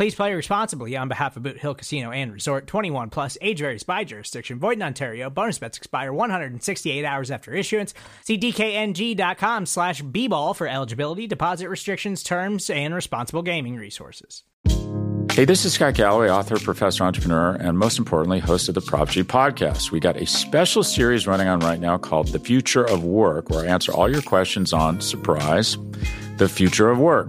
Please play responsibly on behalf of Boot Hill Casino and Resort 21 plus age varies by jurisdiction. Void in Ontario. Bonus bets expire 168 hours after issuance. See DKNG.com slash B ball for eligibility, deposit restrictions, terms, and responsible gaming resources. Hey, this is Scott Galloway, author, professor, entrepreneur, and most importantly, host of the Prop G podcast. We got a special series running on right now called The Future of Work, where I answer all your questions on surprise, the future of work.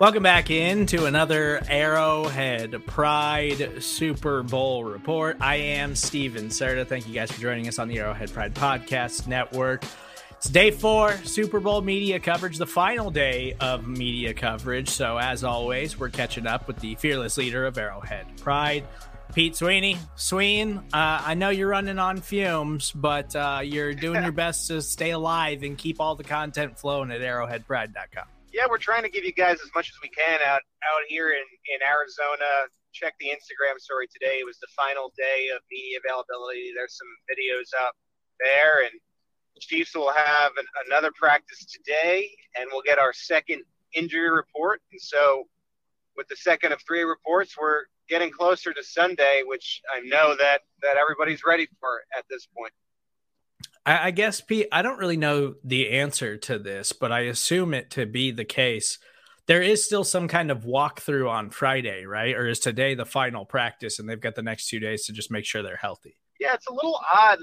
Welcome back in to another Arrowhead Pride Super Bowl report. I am Stephen Serda. Thank you guys for joining us on the Arrowhead Pride Podcast Network. It's day four, Super Bowl media coverage, the final day of media coverage. So, as always, we're catching up with the fearless leader of Arrowhead Pride, Pete Sweeney. Sween, uh, I know you're running on fumes, but uh, you're doing your best to stay alive and keep all the content flowing at arrowheadpride.com yeah, we're trying to give you guys as much as we can out out here in in Arizona. Check the Instagram story today. It was the final day of media availability. There's some videos up there, and Chiefs will have an, another practice today, and we'll get our second injury report. And so, with the second of three reports, we're getting closer to Sunday, which I know that that everybody's ready for at this point. I, I guess, Pete, I don't really know the answer to this, but I assume it to be the case. There is still some kind of walkthrough on Friday, right? Or is today the final practice and they've got the next two days to just make sure they're healthy? Yeah, it's a little odd.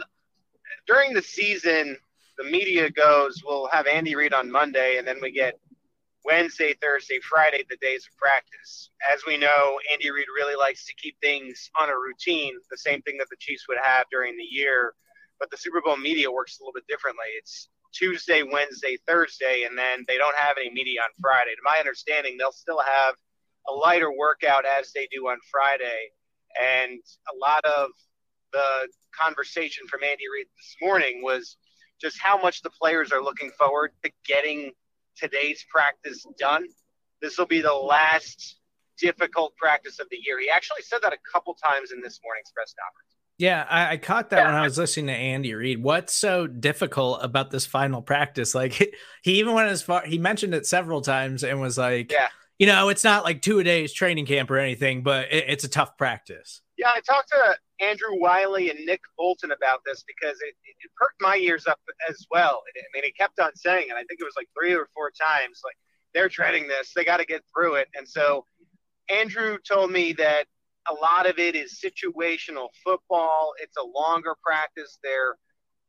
During the season, the media goes, we'll have Andy Reid on Monday, and then we get Wednesday, Thursday, Friday, the days of practice. As we know, Andy Reid really likes to keep things on a routine, the same thing that the Chiefs would have during the year but the Super Bowl media works a little bit differently. It's Tuesday, Wednesday, Thursday, and then they don't have any media on Friday. To my understanding, they'll still have a lighter workout as they do on Friday. And a lot of the conversation from Andy Reid this morning was just how much the players are looking forward to getting today's practice done. This will be the last difficult practice of the year. He actually said that a couple times in this morning's press conference. Yeah, I, I caught that yeah. when I was listening to Andy Reid. What's so difficult about this final practice? Like he even went as far he mentioned it several times and was like, yeah. you know, it's not like two a days training camp or anything, but it, it's a tough practice. Yeah, I talked to Andrew Wylie and Nick Bolton about this because it, it, it perked my ears up as well. I mean, he kept on saying it. I think it was like three or four times, like they're treading this, they got to get through it. And so Andrew told me that a lot of it is situational football. It's a longer practice. They're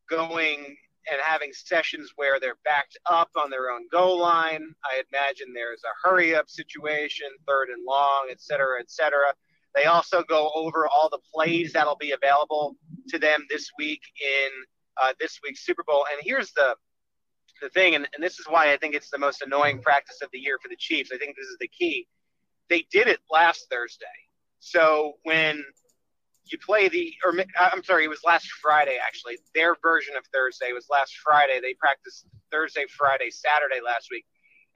going and having sessions where they're backed up on their own goal line. I imagine there's a hurry up situation, third and long, et cetera, et cetera. They also go over all the plays that'll be available to them this week in uh, this week's Super Bowl. And here's the the thing, and, and this is why I think it's the most annoying practice of the year for the Chiefs. I think this is the key. They did it last Thursday so when you play the, or uh, I'm sorry, it was last Friday actually. Their version of Thursday was last Friday. They practiced Thursday, Friday, Saturday last week.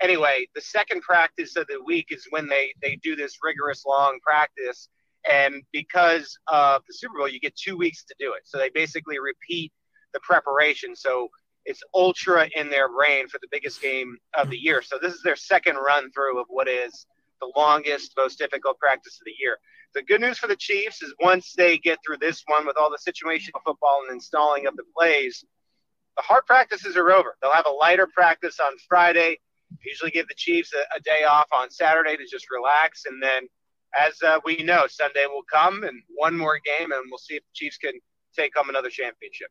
Anyway, the second practice of the week is when they they do this rigorous long practice, and because of the Super Bowl, you get two weeks to do it. So they basically repeat the preparation. So it's ultra in their brain for the biggest game of the year. So this is their second run through of what is the longest, most difficult practice of the year. The good news for the Chiefs is once they get through this one with all the situational football and installing of the plays, the hard practices are over. They'll have a lighter practice on Friday. Usually give the Chiefs a, a day off on Saturday to just relax, and then, as uh, we know, Sunday will come and one more game, and we'll see if the Chiefs can take home another championship.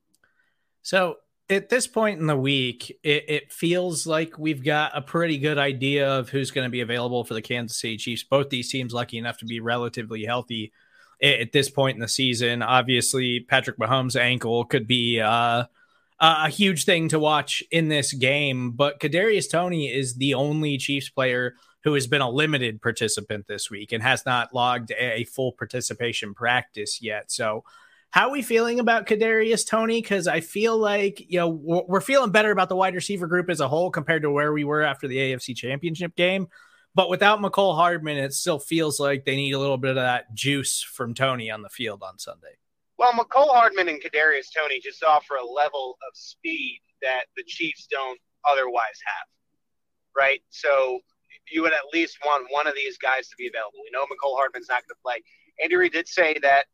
So at this point in the week, it, it, feels like we've got a pretty good idea of who's going to be available for the Kansas City Chiefs. Both these teams lucky enough to be relatively healthy at, at this point in the season. Obviously, Patrick Mahomes' ankle could be uh, a huge thing to watch in this game, but Kadarius Toney is the only Chiefs player who has been a limited participant this week and has not logged a full participation practice yet. So how are we feeling about Kadarius Toney? Because I feel like you know we're feeling better about the wide receiver group as a whole compared to where we were after the AFC Championship game. But without Mecole Hardman, it still feels like they need a little bit of that juice from Toney on the field on Sunday. Well, Mecole Hardman and Kadarius Toney just offer a level of speed that the Chiefs don't otherwise have, right? So you would at least want one of these guys to be available. We know Mecole Hardman's not going to play. Andy Reid did say that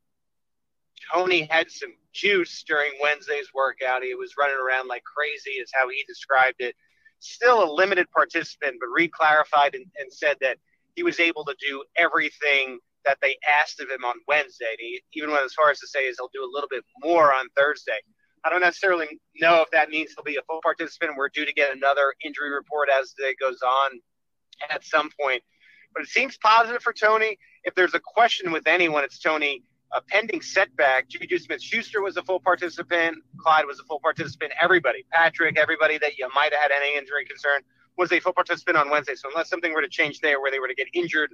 Toney had some juice during Wednesday's workout. He was running around like crazy, is how he described it. Still a limited participant, but Reid clarified and, and said that he was able to do everything that they asked of him on Wednesday. he even went as far as to say is he'll do a little bit more on Thursday. I don't necessarily know if that means he'll be a full participant. We're due to get another injury report as the day goes on at some point. But it seems positive for Toney. If there's a question with anyone, it's Toney a pending setback. Juju Smith Schuster was a full participant. Clyde was a full participant. Everybody, Patrick, everybody that you might have had any injury concern was a full participant on Wednesday. So unless something were to change there where they were to get injured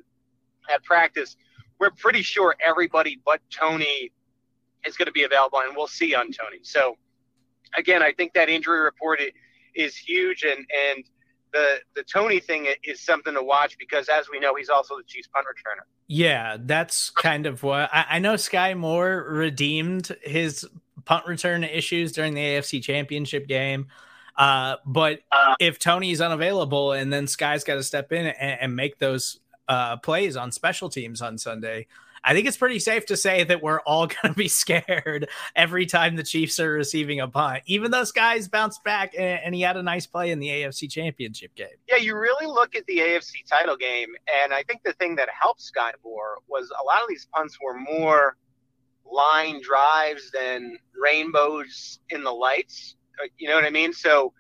at practice, we're pretty sure everybody but Toney is going to be available, and we'll see on Toney. So again, I think that injury report is huge, and and the the Toney thing is something to watch because, as we know, he's also the Chiefs punt returner. Yeah, that's kind of what I, I know. Skyy Moore redeemed his punt return issues during the AFC Championship game. Uh, but uh, if Toney's unavailable and then Skyy's got to step in and, and make those uh, plays on special teams on Sunday, I think it's pretty safe to say that we're all going to be scared every time the Chiefs are receiving a punt, even though Skyy's bounced back and, and, he had a nice play in the AFC Championship game. Yeah, you really look at the AFC title game, and I think the thing that helped Skyy more was a lot of these punts were more line drives than rainbows in the lights. Uh, you know what I mean? So.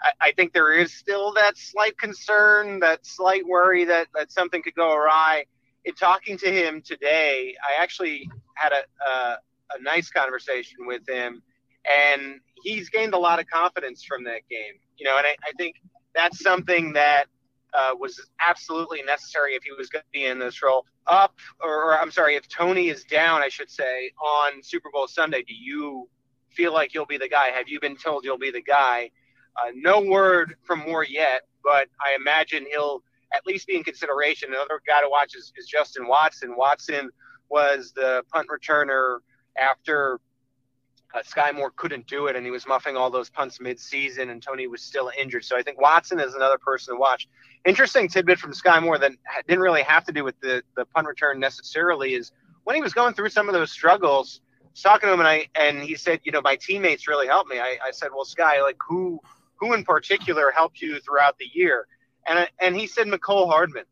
I, I think there is still that slight concern, that slight worry that, that something could go awry in talking to him today, I actually had a, a, a nice conversation with him, and he's gained a lot of confidence from that game. You know, and I, I think that's something that uh, was absolutely necessary if he was going to be in this role. Up, or, or, I'm sorry, if Toney is down, I should say, on Super Bowl Sunday, do you feel like you'll be the guy? Have you been told you'll be the guy? Uh, no word from Moore yet, but I imagine he'll at least be in consideration. Another guy to watch is, is Justin Watson. Watson was the punt returner after uh, Skyy Moore couldn't do it, and he was muffing all those punts mid-season, and Toney was still injured. So I think Watson is another person to watch. Interesting tidbit from Skyy Moore that didn't really have to do with the, the punt return necessarily is when he was going through some of those struggles, talking to him, and I and he said, you know, my teammates really helped me. I, I said, well, Skyy, like who who in particular helped you throughout the year? And and he said Mecole Hardman,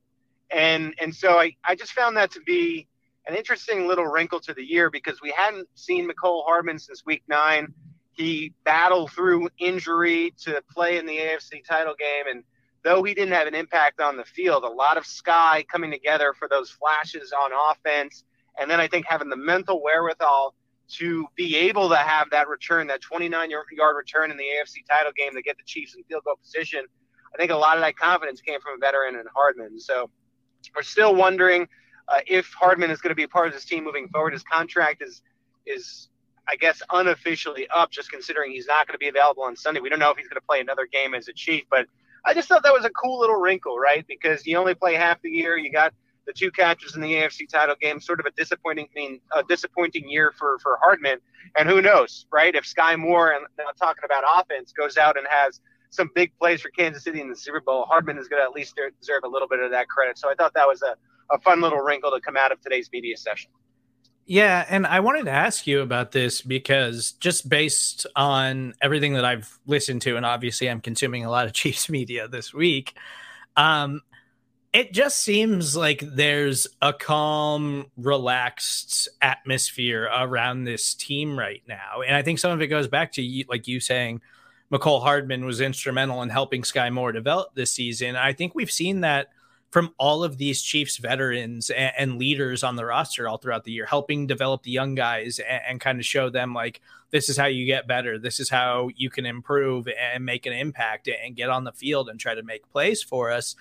and and so I I just found that to be an interesting little wrinkle to the year because we hadn't seen Mecole Hardman since week nine. He battled through injury to play in the AFC title game, and though he didn't have an impact on the field, a lot of Skyy coming together for those flashes on offense, and then I think having the mental wherewithal to be able to have that return, that 29 yard return in the AFC title game to get the Chiefs in field goal position I think a lot of that confidence came from a veteran and Hardman. So we're still wondering uh, if Hardman is going to be a part of this team moving forward. His contract is is I guess unofficially up, just considering he's not going to be available on Sunday. We don't know if he's going to play another game as a Chief, but I just thought that was a cool little wrinkle, right? Because you only play half the year. You got the two catches in the AFC title game. Sort of a disappointing, I mean, a disappointing year for for Hardman. And who knows, right? If Skyy Moore and now talking about offense goes out and has some big plays for Kansas City in the Super Bowl, Hardman is going to at least deserve a little bit of that credit. So I thought that was a, a fun little wrinkle to come out of today's media session. Yeah, and I wanted to ask you about this because just based on everything that I've listened to, and obviously I'm consuming a lot of Chiefs media this week, um, it just seems like there's a calm, relaxed atmosphere around this team right now, and I think some of it goes back to like you saying, Mecole Hardman was instrumental in helping Skyy Moore develop this season. I think we've seen that from all of these Chiefs veterans and, and, leaders on the roster all throughout the year, helping develop the young guys and, and, kind of show them like this is how you get better, this is how you can improve and make an impact and get on the field and try to make plays for us.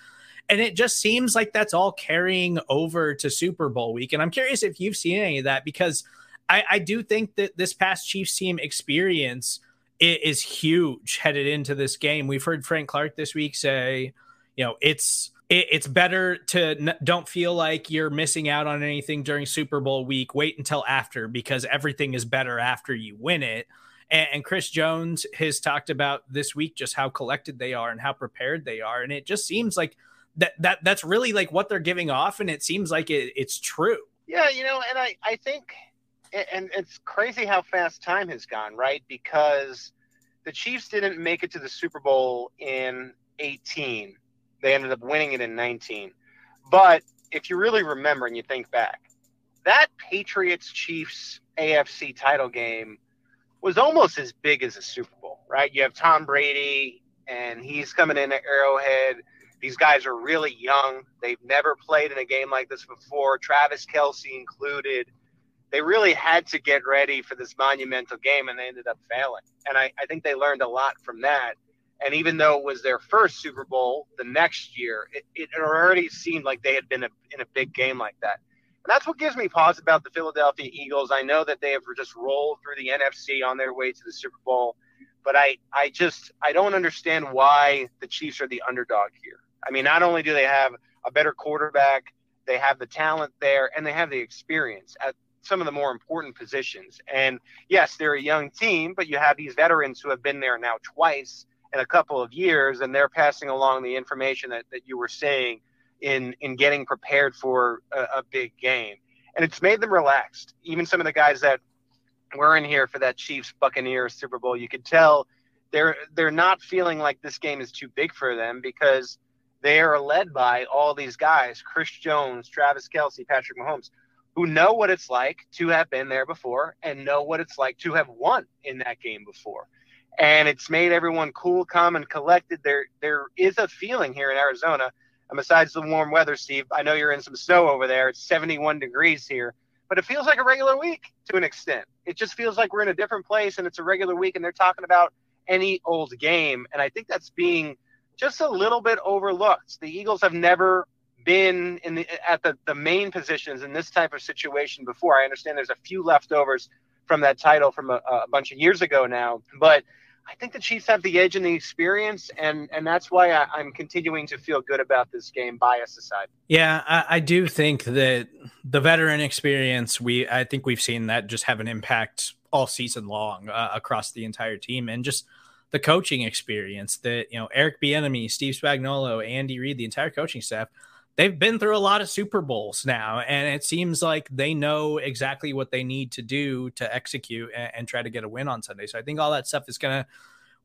And it just seems like that's all carrying over to Super Bowl week. And I'm curious if you've seen any of that because I, I do think that this past Chiefs team experience is huge headed into this game. We've heard Frank Clark this week say, you know, it's it, it's better to n- don't feel like you're missing out on anything during Super Bowl week. Wait until after because everything is better after you win it. And, and Chris Jones has talked about this week just how collected they are and how prepared they are, and it just seems like that that that's really like what they're giving off, and it seems like it, it's true. Yeah, you know, and I I think, and it's crazy how fast time has gone, right? Because the Chiefs didn't make it to the Super Bowl in 18 they ended up winning it in 19. But if you really remember and you think back, that Patriots Chiefs AFC title game was almost as big as a Super Bowl, right? You have Tom Brady, and he's coming in at Arrowhead. These guys are really young. They've never played in a game like this before, Travis Kelce included. They really had to get ready for this monumental game, and they ended up failing. And I, I think they learned a lot from that. And even though it was their first Super Bowl the next year, it, it already seemed like they had been a, in a big game like that. And that's what gives me pause about the Philadelphia Eagles. I know that they have just rolled through the NFC on their way to the Super Bowl, but I, I just I don't understand why the Chiefs are the underdog here. I mean, not only do they have a better quarterback, they have the talent there, and they have the experience at some of the more important positions. And yes, they're a young team, but you have these veterans who have been there now twice in a couple of years, and they're passing along the information that, that you were saying in in getting prepared for a, a big game. And it's made them relaxed. Even some of the guys that were in here for that Chiefs Buccaneers Super Bowl, you could tell they're they're not feeling like this game is too big for them because they are led by all these guys, Chris Jones, Travis Kelce, Patrick Mahomes, who know what it's like to have been there before and know what it's like to have won in that game before and it's made everyone cool, calm, and collected. There, there is a feeling here in Arizona. And besides the warm weather, Steve, I know you're in some snow over there. It's 71 degrees here, but it feels like a regular week to an extent. It just feels like we're in a different place, and it's a regular week, and they're talking about any old game. And I think that's being just a little bit overlooked. The Eagles have never been in the at the, the main positions in this type of situation before. I understand there's a few leftovers from that title from a, a bunch of years ago now, but I think the Chiefs have the edge and the experience, and and that's why I, am continuing to feel good about this game, bias aside. Yeah, I, I, do think that the veteran experience, we I think we've seen that just have an impact all season long uh, across the entire team, and just the coaching experience that you know Eric Bieniemy, Steve Spagnuolo, Andy Reid, the entire coaching staff they've been through a lot of Super Bowls now, and it seems like they know exactly what they need to do to execute and, and try to get a win on Sunday. So I think all that stuff is going to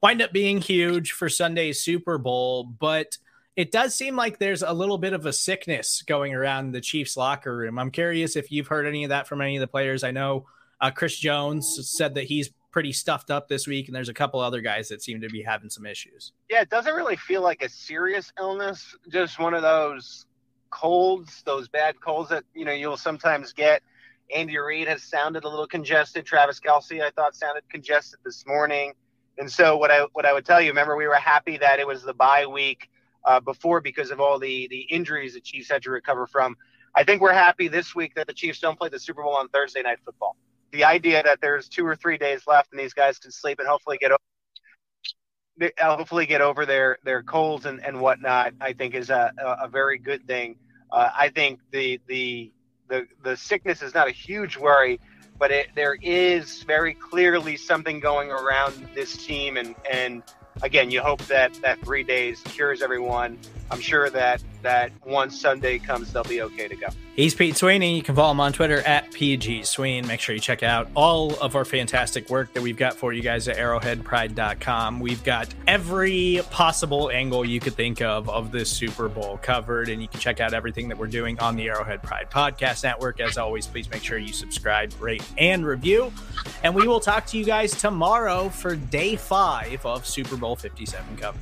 wind up being huge for Sunday's Super Bowl, but it does seem like there's a little bit of a sickness going around the Chiefs locker room. I'm curious if you've heard any of that from any of the players. I know uh, Chris Jones said that he's pretty stuffed up this week, and there's a couple other guys that seem to be having some issues. Yeah, it doesn't really feel like a serious illness, just one of those colds, those bad colds that you know you'll sometimes get. Andy Reid has sounded a little congested. Travis Kelce, I thought, sounded congested this morning. And so what I what I would tell you, remember we were happy that it was the bye week uh, before because of all the the injuries the Chiefs had to recover from. I think we're happy this week that the Chiefs don't play the Super Bowl on Thursday night football. The idea that there's two or three days left and these guys can sleep and hopefully get over, hopefully get over their their colds and, and whatnot, I think is a, a very good thing Uh, I think the the the the sickness is not a huge worry, but it, there is very clearly something going around this team, and and again, you hope that that three days cures everyone. I'm sure that that once Sunday comes, they'll be okay to go. He's Pete Sweeney. You can follow him on Twitter at PG Sween. Make sure you check out all of our fantastic work that we've got for you guys at arrowheadpride.com. We've got every possible angle you could think of of this Super Bowl covered, and you can check out everything that we're doing on the Arrowhead Pride Podcast Network. As always, please make sure you subscribe, rate, and review. And we will talk to you guys tomorrow for day five of Super Bowl 57 coverage.